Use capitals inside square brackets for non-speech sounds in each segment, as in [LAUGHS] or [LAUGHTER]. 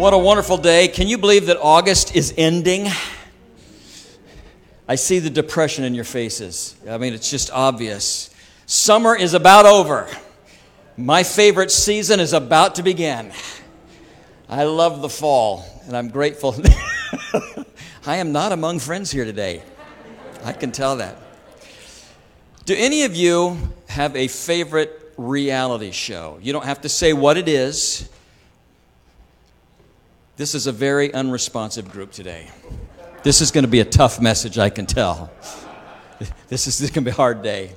What a wonderful day. Can you believe that August is ending? I see the depression in your faces. I mean, it's just obvious. Summer is about over. My favorite season is about to begin. I love the fall, and I'm grateful. [LAUGHS] I am not among friends here today. I can tell that. Do any of you have a favorite reality show? You don't have to say what it is. This is a very unresponsive group today. This is going to be a tough message, I can tell. This is, this is going to be a hard day.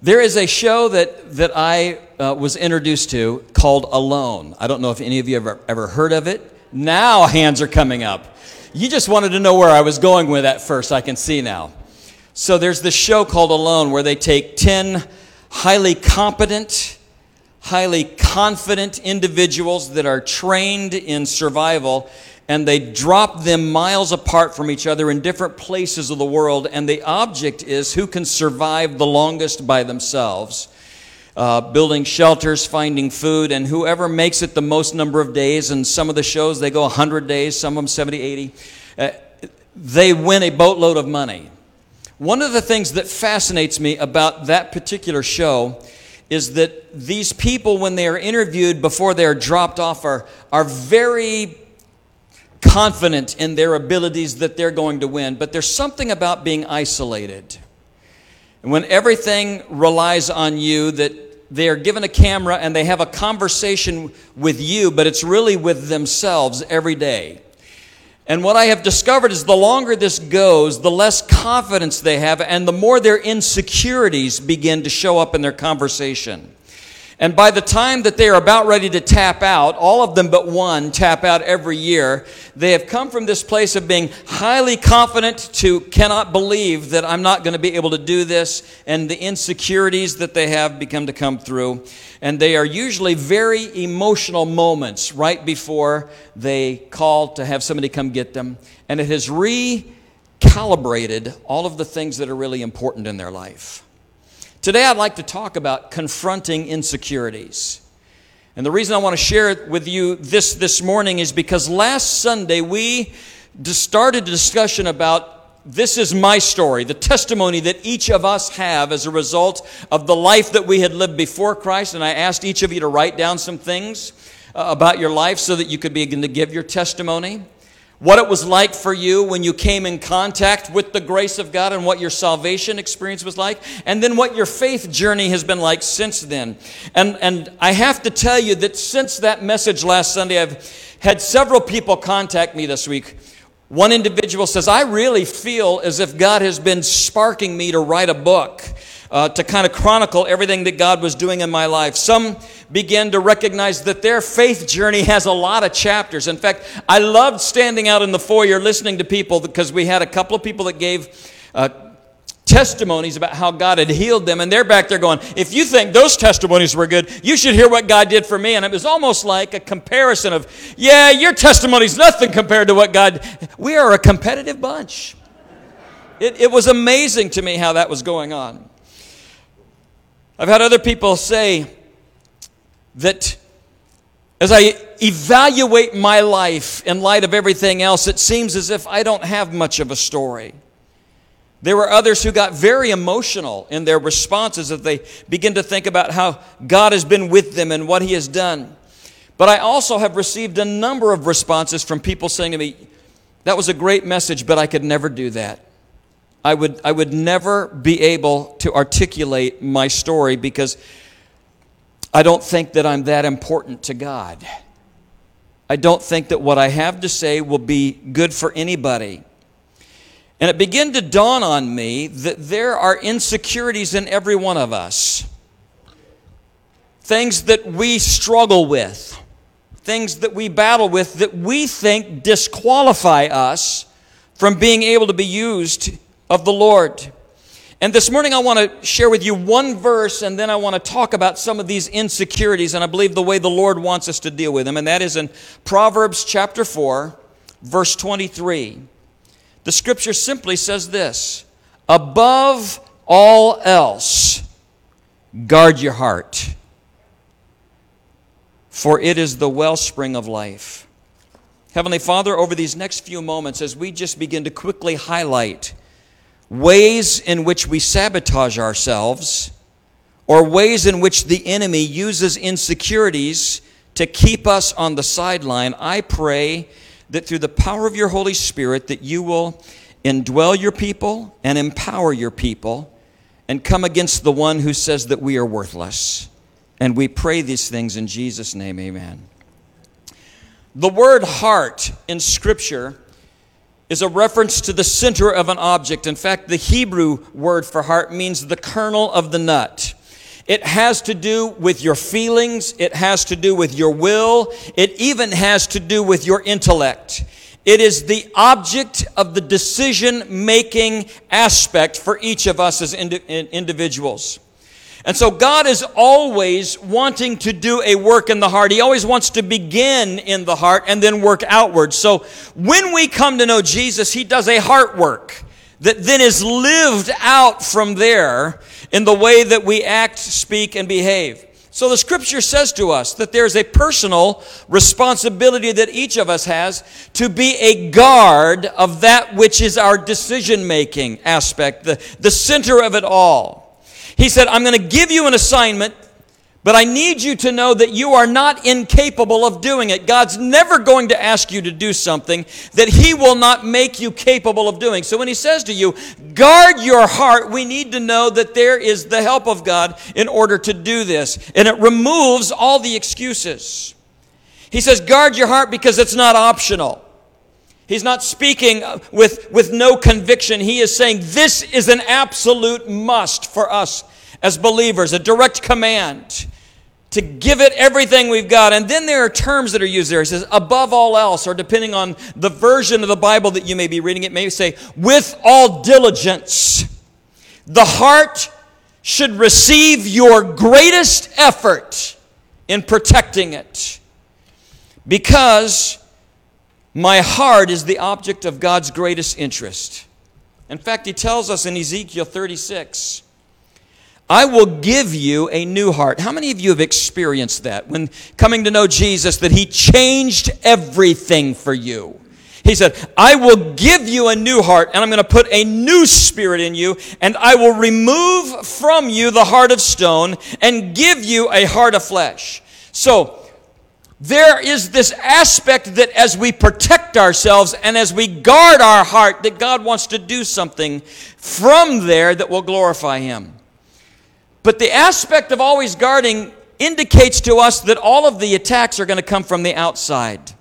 There is a show that, that I uh, was introduced to called Alone. I don't know if any of you have ever, ever heard of it. Now hands are coming up. You just wanted to know where I was going with that first, I can see now. So there's this show called Alone where they take 10 highly competent, highly confident individuals that are trained in survival and they drop them miles apart from each other in different places of the world and the object is who can survive the longest by themselves uh, building shelters finding food and whoever makes it the most number of days and some of the shows they go 100 days some of them 70 80 uh, they win a boatload of money. One of the things that fascinates me about that particular show is that these people, when they are interviewed before they are dropped off, are, are very confident in their abilities that they're going to win. But there's something about being isolated. And when everything relies on you, that they are given a camera and they have a conversation with you, but it's really with themselves every day. And what I have discovered is the longer this goes, the less confidence they have, and the more their insecurities begin to show up in their conversation. And by the time that they are about ready to tap out, all of them but one tap out every year, they have come from this place of being highly confident to cannot believe that I'm not going to be able to do this, and the insecurities that they have become to come through. And they are usually very emotional moments right before they call to have somebody come get them. And it has recalibrated all of the things that are really important in their life. Today, I'd like to talk about confronting insecurities. And the reason I want to share it with you this, this morning is because last Sunday we started a discussion about this is my story, the testimony that each of us have as a result of the life that we had lived before Christ. And I asked each of you to write down some things uh, about your life so that you could begin to give your testimony what it was like for you when you came in contact with the grace of God and what your salvation experience was like, and then what your faith journey has been like since then. And, and I have to tell you that since that message last Sunday, I've had several people contact me this week. One individual says, I really feel as if God has been sparking me to write a book uh, to kind of chronicle everything that God was doing in my life. Some began to recognize that their faith journey has a lot of chapters. In fact, I loved standing out in the foyer listening to people because we had a couple of people that gave. Uh, testimonies about how God had healed them, and they're back there going, If you think those testimonies were good, you should hear what God did for me. And it was almost like a comparison of, Yeah, your testimony's nothing compared to what God. We are a competitive bunch. It, it was amazing to me how that was going on. I've had other people say that as I evaluate my life in light of everything else, it seems as if I don't have much of a story. There were others who got very emotional in their responses as they begin to think about how God has been with them and what He has done. But I also have received a number of responses from people saying to me, That was a great message, but I could never do that. I would, I would never be able to articulate my story because I don't think that I'm that important to God. I don't think that what I have to say will be good for anybody. And it began to dawn on me that there are insecurities in every one of us. Things that we struggle with, things that we battle with that we think disqualify us from being able to be used of the Lord. And this morning I want to share with you one verse and then I want to talk about some of these insecurities and I believe the way the Lord wants us to deal with them. And that is in Proverbs chapter 4, verse 23. The scripture simply says this Above all else, guard your heart, for it is the wellspring of life. Heavenly Father, over these next few moments, as we just begin to quickly highlight ways in which we sabotage ourselves, or ways in which the enemy uses insecurities to keep us on the sideline, I pray that through the power of your Holy Spirit that you will indwell your people and empower your people and come against the one who says that we are worthless. And we pray these things in Jesus' name, amen. The word heart in Scripture is a reference to the center of an object. In fact, the Hebrew word for heart means the kernel of the nut. It has to do with your feelings, it has to do with your will, it even has to do with your intellect. It is the object of the decision making aspect for each of us as indi- individuals. And so God is always wanting to do a work in the heart. He always wants to begin in the heart and then work outward. So when we come to know Jesus, He does a heart work that then is lived out from there in the way that we act, speak, and behave. So the scripture says to us that there's a personal responsibility that each of us has to be a guard of that which is our decision making aspect, the, the center of it all. He said, I'm going to give you an assignment but I need you to know that you are not incapable of doing it. God's never going to ask you to do something that He will not make you capable of doing. So when He says to you, guard your heart, we need to know that there is the help of God in order to do this. And it removes all the excuses. He says, guard your heart because it's not optional. He's not speaking with, with no conviction. He is saying this is an absolute must for us as believers, a direct command to give it everything we've got. And then there are terms that are used there. He says, above all else, or depending on the version of the Bible that you may be reading, it may say, with all diligence. The heart should receive your greatest effort in protecting it. Because my heart is the object of God's greatest interest. In fact, he tells us in Ezekiel 36 I will give you a new heart. How many of you have experienced that when coming to know Jesus, that He changed everything for you? He said, I will give you a new heart, and I'm going to put a new spirit in you, and I will remove from you the heart of stone and give you a heart of flesh. So, there is this aspect that as we protect ourselves and as we guard our heart, that God wants to do something from there that will glorify Him. But the aspect of always guarding indicates to us that all of the attacks are going to come from the outside.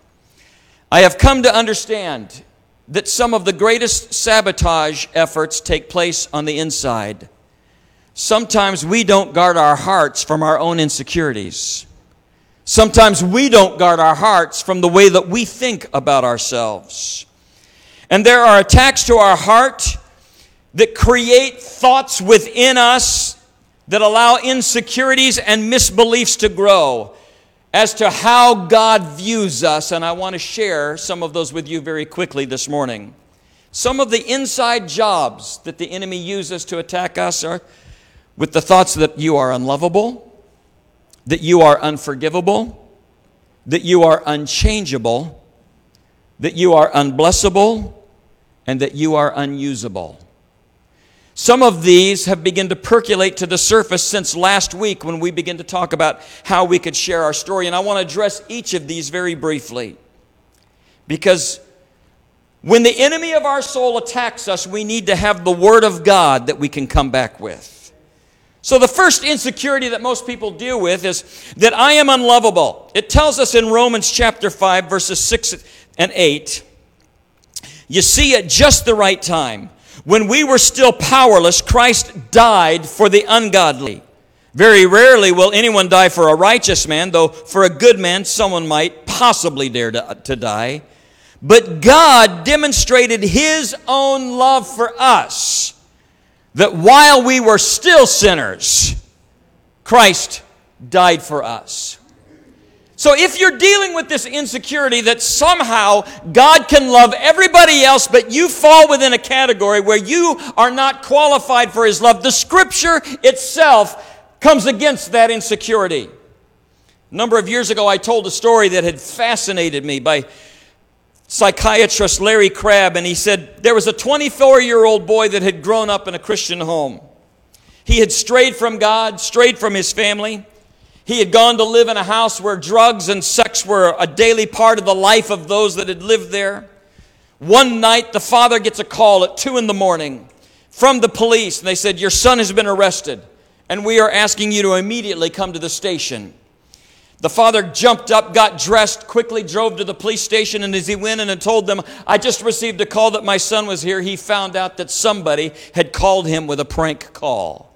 I have come to understand that some of the greatest sabotage efforts take place on the inside. Sometimes we don't guard our hearts from our own insecurities. Sometimes we don't guard our hearts from the way that we think about ourselves. And there are attacks to our heart that create thoughts within us that allow insecurities and misbeliefs to grow as to how God views us, and I want to share some of those with you very quickly this morning. Some of the inside jobs that the enemy uses to attack us are with the thoughts that you are unlovable, that you are unforgivable, that you are unchangeable, that you are unblessable, and that you are unusable. Some of these have begun to percolate to the surface since last week when we began to talk about how we could share our story. And I want to address each of these very briefly. Because when the enemy of our soul attacks us, we need to have the Word of God that we can come back with. So, the first insecurity that most people deal with is that I am unlovable. It tells us in Romans chapter 5, verses 6 and 8 you see at just the right time when we were still powerless, Christ died for the ungodly. Very rarely will anyone die for a righteous man, though for a good man, someone might possibly dare to, to die. But God demonstrated His own love for us that while we were still sinners, Christ died for us. So if you're dealing with this insecurity that somehow God can love everybody else, but you fall within a category where you are not qualified for His love, the scripture itself comes against that insecurity. A number of years ago, I told a story that had fascinated me by psychiatrist Larry Crabb, and he said there was a 24 year old boy that had grown up in a Christian home. He had strayed from God, strayed from his family. He had gone to live in a house where drugs and sex were a daily part of the life of those that had lived there. One night, the father gets a call at 2 in the morning from the police, and they said, Your son has been arrested, and we are asking you to immediately come to the station. The father jumped up, got dressed, quickly drove to the police station, and as he went in and told them, I just received a call that my son was here, he found out that somebody had called him with a prank call.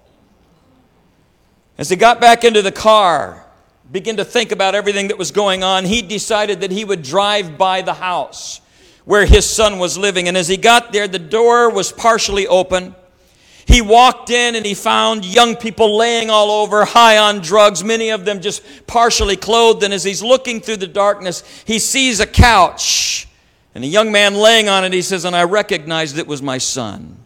As he got back into the car, began to think about everything that was going on, he decided that he would drive by the house where his son was living. And as he got there, the door was partially open. He walked in and he found young people laying all over, high on drugs, many of them just partially clothed. And as he's looking through the darkness, he sees a couch and a young man laying on it. He says, And I recognized it was my son.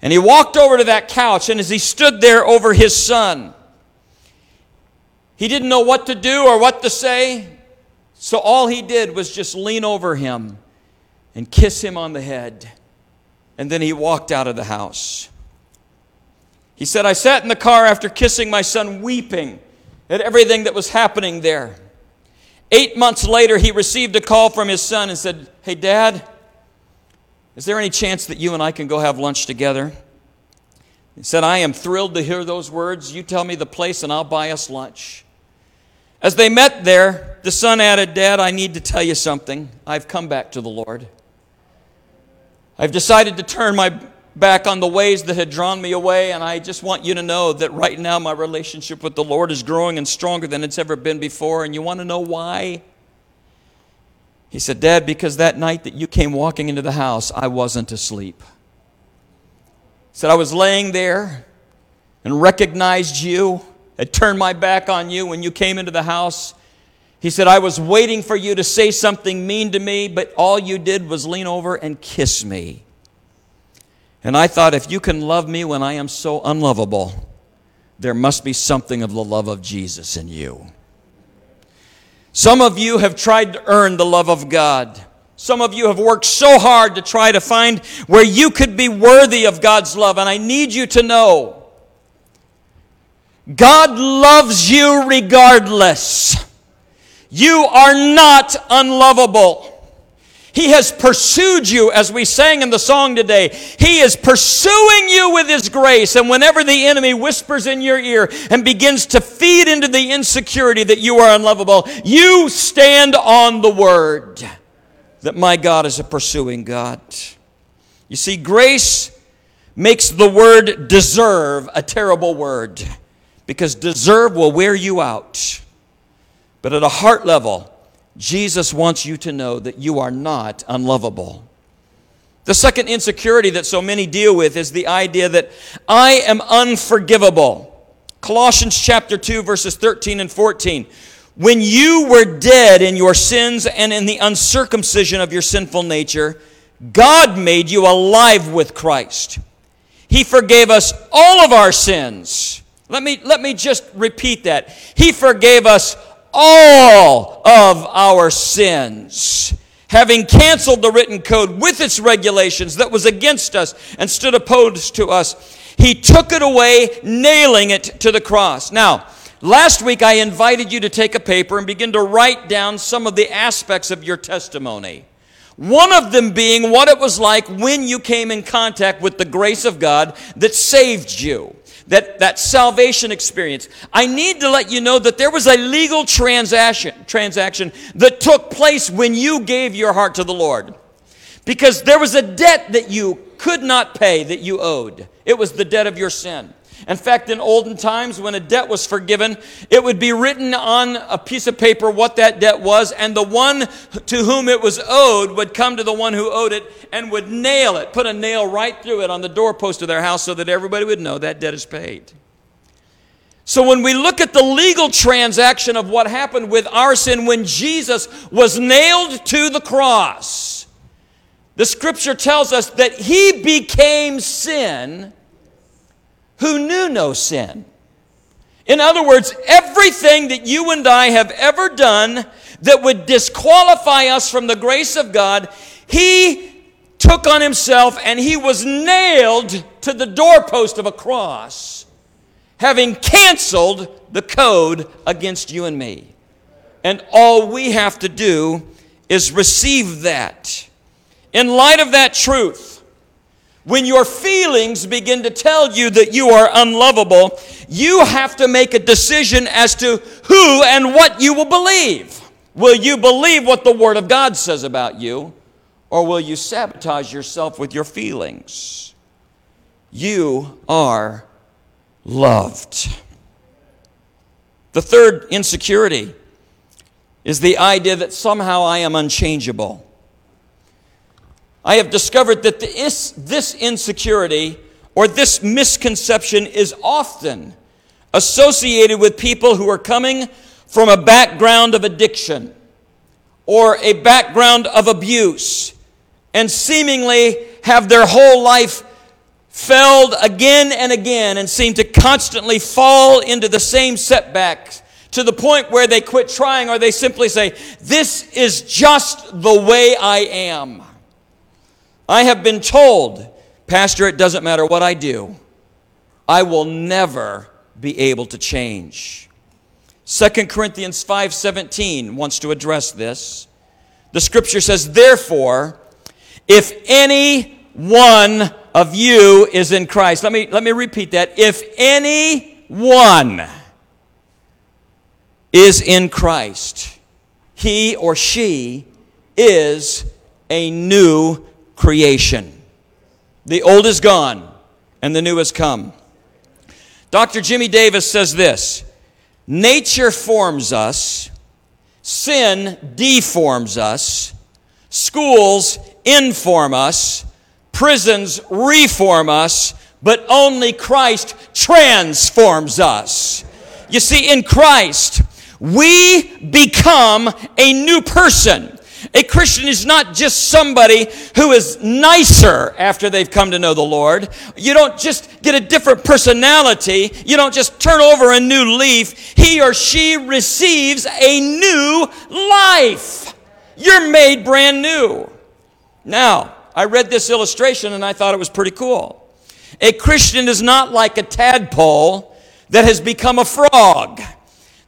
And he walked over to that couch, and as he stood there over his son, he didn't know what to do or what to say. So all he did was just lean over him and kiss him on the head. And then he walked out of the house. He said, I sat in the car after kissing my son, weeping at everything that was happening there. Eight months later, he received a call from his son and said, Hey, Dad, is there any chance that you and I can go have lunch together? He said, I am thrilled to hear those words. You tell me the place and I'll buy us lunch. As they met there, the son added, Dad, I need to tell you something. I've come back to the Lord. I've decided to turn my back on the ways that had drawn me away, and I just want you to know that right now my relationship with the Lord is growing and stronger than it's ever been before. And you want to know why? He said, Dad, because that night that you came walking into the house, I wasn't asleep. He said, I was laying there and recognized you, had turned my back on you when you came into the house. He said, I was waiting for you to say something mean to me, but all you did was lean over and kiss me. And I thought, if you can love me when I am so unlovable, there must be something of the love of Jesus in you. Some of you have tried to earn the love of God. Some of you have worked so hard to try to find where you could be worthy of God's love. And I need you to know God loves you regardless. You are not unlovable. He has pursued you, as we sang in the song today. He is pursuing you with His grace. And whenever the enemy whispers in your ear and begins to feed into the insecurity that you are unlovable, you stand on the word that my God is a pursuing God. You see, grace makes the word deserve a terrible word because deserve will wear you out. But at a heart level, Jesus wants you to know that you are not unlovable. The second insecurity that so many deal with is the idea that I am unforgivable. Colossians chapter 2 verses 13 and 14. When you were dead in your sins and in the uncircumcision of your sinful nature, God made you alive with Christ. He forgave us all of our sins. Let me, let me just repeat that. He forgave us all of our sins. Having canceled the written code with its regulations that was against us and stood opposed to us, he took it away, nailing it to the cross. Now, last week I invited you to take a paper and begin to write down some of the aspects of your testimony. One of them being what it was like when you came in contact with the grace of God that saved you that, that salvation experience, I need to let you know that there was a legal transaction, transaction that took place when you gave your heart to the Lord. Because there was a debt that you could not pay that you owed. It was the debt of your sin. In fact, in olden times, when a debt was forgiven, it would be written on a piece of paper what that debt was, and the one to whom it was owed would come to the one who owed it and would nail it, put a nail right through it on the doorpost of their house so that everybody would know that debt is paid. So when we look at the legal transaction of what happened with our sin when Jesus was nailed to the cross, the scripture tells us that he became sin who knew no sin. In other words, everything that you and I have ever done that would disqualify us from the grace of God, He took on Himself and He was nailed to the doorpost of a cross, having canceled the code against you and me. And all we have to do is receive that. In light of that truth, when your feelings begin to tell you that you are unlovable, you have to make a decision as to who and what you will believe. Will you believe what the Word of God says about you, or will you sabotage yourself with your feelings? You are loved. The third insecurity is the idea that somehow I am unchangeable. I have discovered that this, this insecurity or this misconception is often associated with people who are coming from a background of addiction or a background of abuse and seemingly have their whole life failed again and again and seem to constantly fall into the same setbacks to the point where they quit trying or they simply say, This is just the way I am. I have been told, Pastor, it doesn't matter what I do, I will never be able to change. 2 Corinthians 5:17 wants to address this. The scripture says, "Therefore, if any one of you is in Christ." Let me let me repeat that. If any one is in Christ, he or she is a new creation. The old is gone and the new has come. Dr. Jimmy Davis says this Nature forms us, sin deforms us, schools inform us, prisons reform us, but only Christ transforms us. You see, in Christ, we become a new person. A Christian is not just somebody who is nicer after they've come to know the Lord. You don't just get a different personality. You don't just turn over a new leaf. He or she receives a new life. You're made brand new. Now, I read this illustration and I thought it was pretty cool. A Christian is not like a tadpole that has become a frog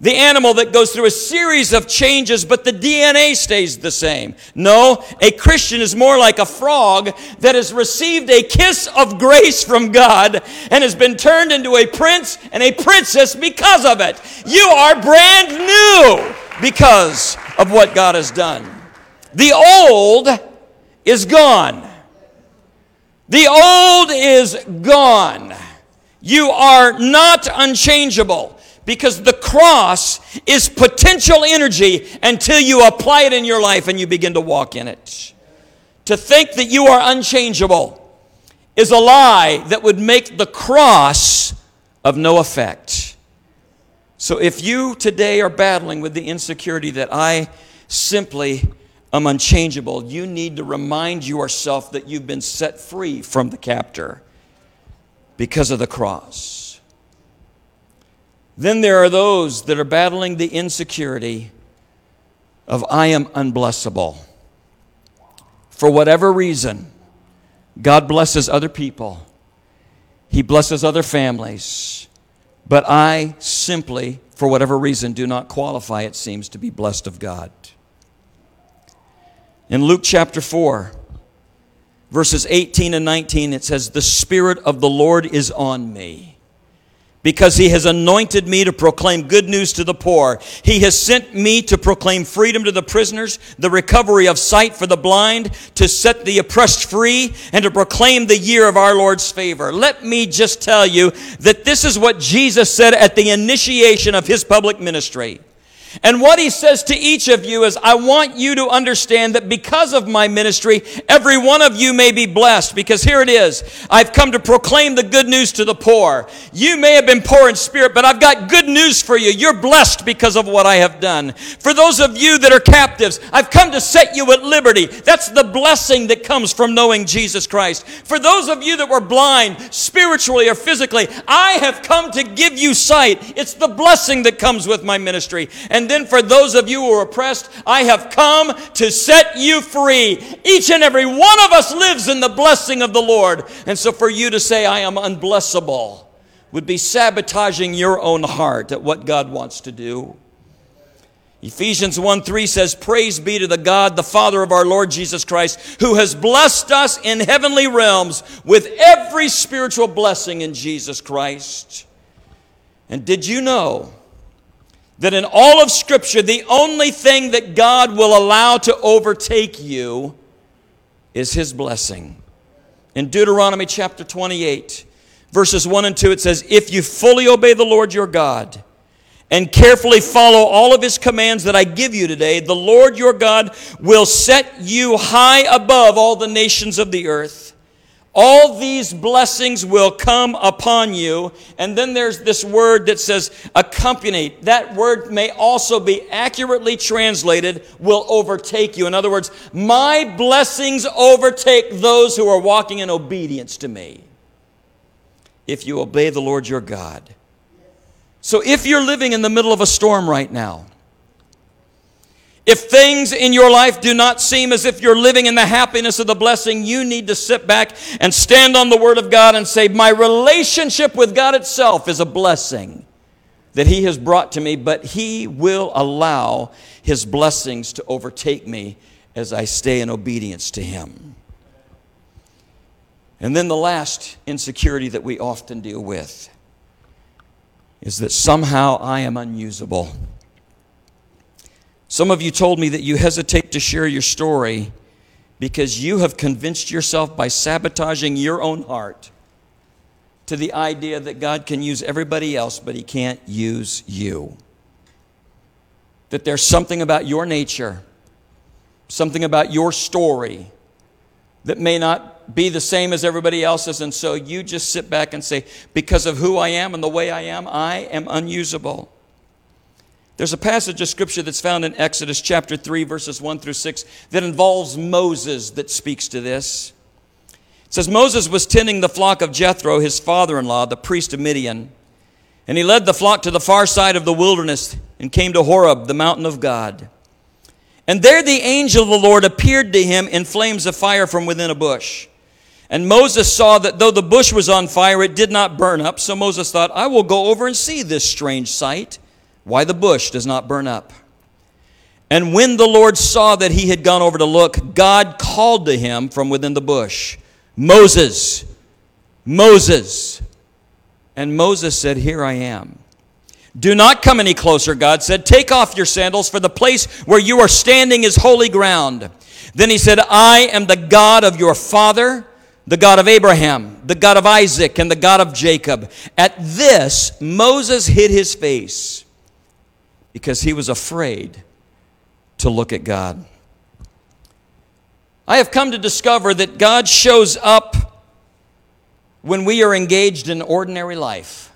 the animal that goes through a series of changes, but the DNA stays the same. No, a Christian is more like a frog that has received a kiss of grace from God and has been turned into a prince and a princess because of it. You are brand new because of what God has done. The old is gone. The old is gone. You are not unchangeable because the cross is potential energy until you apply it in your life and you begin to walk in it. To think that you are unchangeable is a lie that would make the cross of no effect. So if you today are battling with the insecurity that I simply am unchangeable, you need to remind yourself that you've been set free from the captor because of the cross. Then there are those that are battling the insecurity of I am unblessable. For whatever reason, God blesses other people, He blesses other families, but I simply, for whatever reason, do not qualify, it seems, to be blessed of God. In Luke chapter 4, verses 18 and 19, it says, The Spirit of the Lord is on me because he has anointed me to proclaim good news to the poor. He has sent me to proclaim freedom to the prisoners, the recovery of sight for the blind, to set the oppressed free, and to proclaim the year of our Lord's favor. Let me just tell you that this is what Jesus said at the initiation of his public ministry. And what he says to each of you is, I want you to understand that because of my ministry, every one of you may be blessed. Because here it is. I've come to proclaim the good news to the poor. You may have been poor in spirit, but I've got good news for you. You're blessed because of what I have done. For those of you that are captives, I've come to set you at liberty. That's the blessing that comes from knowing Jesus Christ. For those of you that were blind, spiritually or physically, I have come to give you sight. It's the blessing that comes with my ministry. And and then for those of you who are oppressed, I have come to set you free. Each and every one of us lives in the blessing of the Lord. And so for you to say, I am unblessable, would be sabotaging your own heart at what God wants to do. Ephesians 1 3 says, Praise be to the God, the Father of our Lord Jesus Christ, who has blessed us in heavenly realms with every spiritual blessing in Jesus Christ. And did you know that in all of Scripture, the only thing that God will allow to overtake you is His blessing. In Deuteronomy chapter 28, verses 1 and 2, it says, If you fully obey the Lord your God, and carefully follow all of his commands that I give you today, the Lord your God will set you high above all the nations of the earth. All these blessings will come upon you. And then there's this word that says accompany. That word may also be accurately translated will overtake you. In other words, my blessings overtake those who are walking in obedience to me. If you obey the Lord your God. So if you're living in the middle of a storm right now, if things in your life do not seem as if you're living in the happiness of the blessing, you need to sit back and stand on the Word of God and say, My relationship with God itself is a blessing that He has brought to me, but He will allow His blessings to overtake me as I stay in obedience to Him. And then the last insecurity that we often deal with is that somehow I am unusable. Some of you told me that you hesitate to share your story because you have convinced yourself by sabotaging your own heart to the idea that God can use everybody else, but He can't use you. That there's something about your nature, something about your story that may not be the same as everybody else's, and so you just sit back and say, Because of who I am and the way I am, I am unusable. There's a passage of scripture that's found in Exodus chapter 3, verses 1 through 6, that involves Moses that speaks to this. It says, Moses was tending the flock of Jethro, his father in law, the priest of Midian. And he led the flock to the far side of the wilderness and came to Horeb, the mountain of God. And there the angel of the Lord appeared to him in flames of fire from within a bush. And Moses saw that though the bush was on fire, it did not burn up. So Moses thought, I will go over and see this strange sight why the bush does not burn up. And when the Lord saw that he had gone over to look, God called to him from within the bush, Moses, Moses. And Moses said, Here I am. Do not come any closer, God said. Take off your sandals, for the place where you are standing is holy ground. Then he said, I am the God of your father, the God of Abraham, the God of Isaac, and the God of Jacob. At this, Moses hid his face because he was afraid to look at God. I have come to discover that God shows up when we are engaged in ordinary life.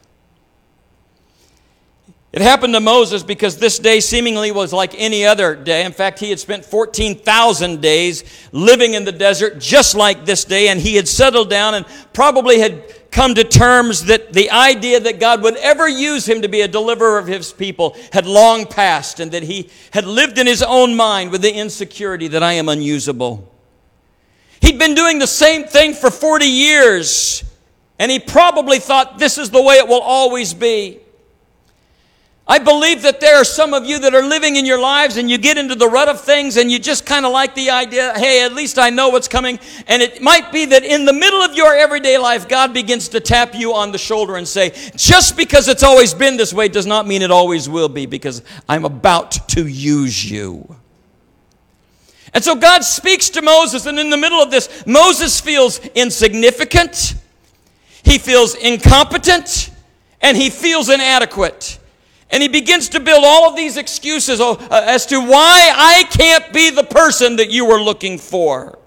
It happened to Moses because this day seemingly was like any other day. In fact, he had spent 14,000 days living in the desert just like this day, and he had settled down and probably had come to terms that the idea that God would ever use him to be a deliverer of his people had long passed, and that he had lived in his own mind with the insecurity that I am unusable. He'd been doing the same thing for 40 years, and he probably thought this is the way it will always be. I believe that there are some of you that are living in your lives and you get into the rut of things and you just kind of like the idea, hey, at least I know what's coming. And it might be that in the middle of your everyday life, God begins to tap you on the shoulder and say, just because it's always been this way does not mean it always will be because I'm about to use you. And so God speaks to Moses, and in the middle of this, Moses feels insignificant, he feels incompetent, and he feels inadequate. And he begins to build all of these excuses uh, as to why I can't be the person that you were looking for.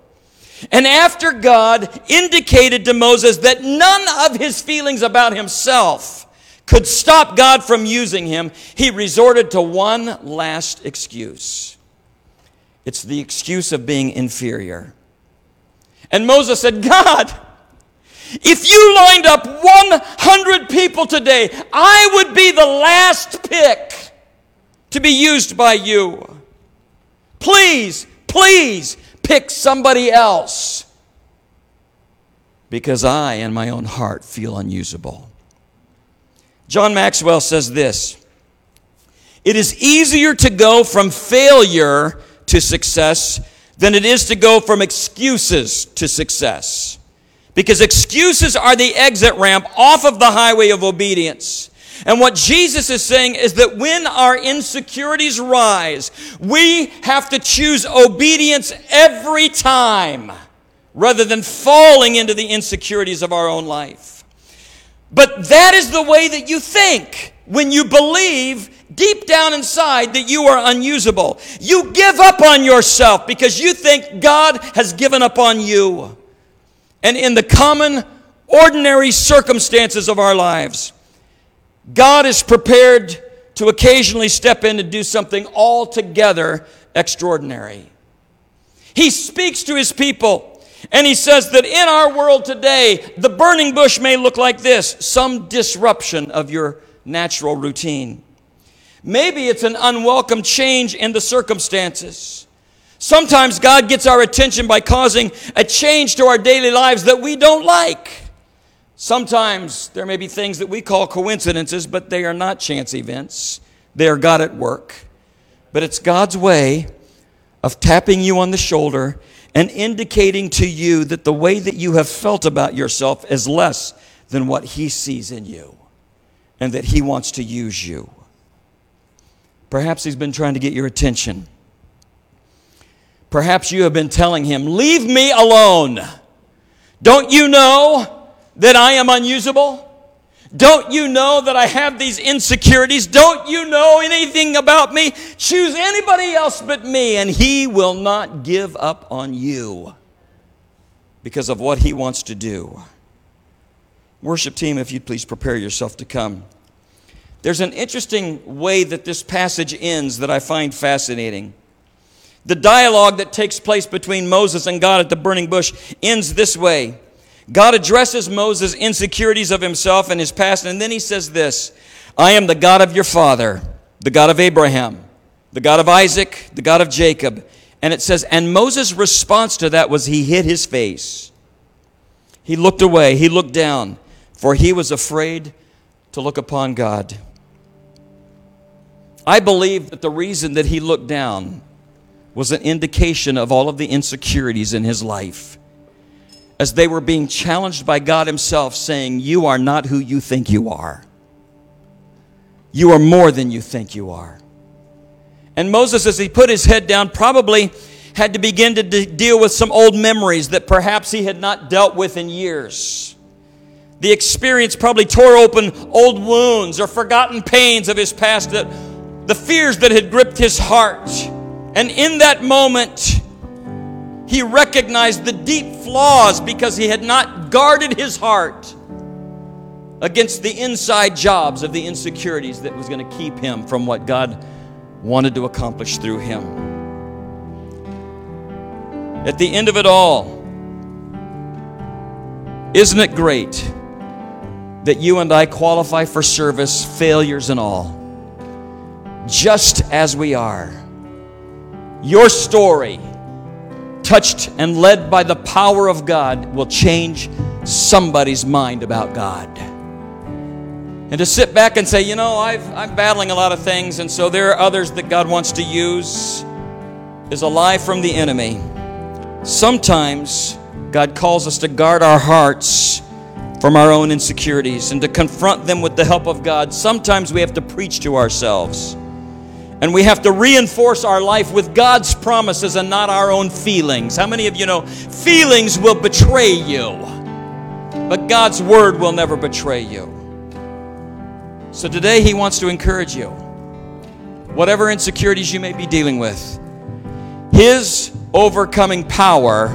And after God indicated to Moses that none of his feelings about himself could stop God from using him, he resorted to one last excuse. It's the excuse of being inferior. And Moses said, God, if you lined up 100 people today, I would be the last pick to be used by you. Please, please pick somebody else because I, in my own heart, feel unusable. John Maxwell says this It is easier to go from failure to success than it is to go from excuses to success. Because excuses are the exit ramp off of the highway of obedience. And what Jesus is saying is that when our insecurities rise, we have to choose obedience every time rather than falling into the insecurities of our own life. But that is the way that you think when you believe deep down inside that you are unusable. You give up on yourself because you think God has given up on you. And in the common, ordinary circumstances of our lives, God is prepared to occasionally step in and do something altogether extraordinary. He speaks to his people and he says that in our world today, the burning bush may look like this some disruption of your natural routine. Maybe it's an unwelcome change in the circumstances. Sometimes God gets our attention by causing a change to our daily lives that we don't like. Sometimes there may be things that we call coincidences, but they are not chance events. They are God at work. But it's God's way of tapping you on the shoulder and indicating to you that the way that you have felt about yourself is less than what He sees in you and that He wants to use you. Perhaps He's been trying to get your attention. Perhaps you have been telling Him, Leave me alone. Don't you know that I am unusable? Don't you know that I have these insecurities? Don't you know anything about me? Choose anybody else but me, and he will not give up on you because of what he wants to do. Worship team, if you'd please prepare yourself to come. There's an interesting way that this passage ends that I find fascinating. The dialogue that takes place between Moses and God at the burning bush ends this way. God addresses Moses' insecurities of himself and his past, and then he says this I am the God of your father, the God of Abraham, the God of Isaac, the God of Jacob. And it says, and Moses' response to that was he hid his face. He looked away, he looked down, for he was afraid to look upon God. I believe that the reason that he looked down was an indication of all of the insecurities in his life as they were being challenged by God Himself, saying, You are not who you think you are. You are more than you think you are. And Moses, as he put his head down, probably had to begin to de- deal with some old memories that perhaps he had not dealt with in years. The experience probably tore open old wounds or forgotten pains of his past, that, the fears that had gripped his heart. And in that moment, he recognized the deep flaws because he had not guarded his heart against the inside jobs of the insecurities that was going to keep him from what God wanted to accomplish through him. At the end of it all, isn't it great that you and I qualify for service, failures and all, just as we are? Your story touched and led by the power of God, will change somebody's mind about God. And to sit back and say, you know, i am battling a lot of things, and so there are others that God wants to use, is a lie from the enemy. Sometimes God calls us to guard our hearts from our own insecurities and to confront them with the help of God. Sometimes we have to preach to ourselves. And we have to reinforce our life with God's promises and not our own feelings. How many of you know feelings will betray you, but God's word will never betray you? So today, He wants to encourage you. Whatever insecurities you may be dealing with, His overcoming power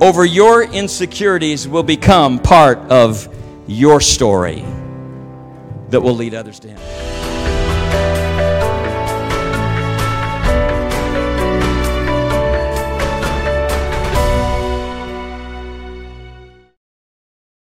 over your insecurities will become part of your story that will lead others to Him.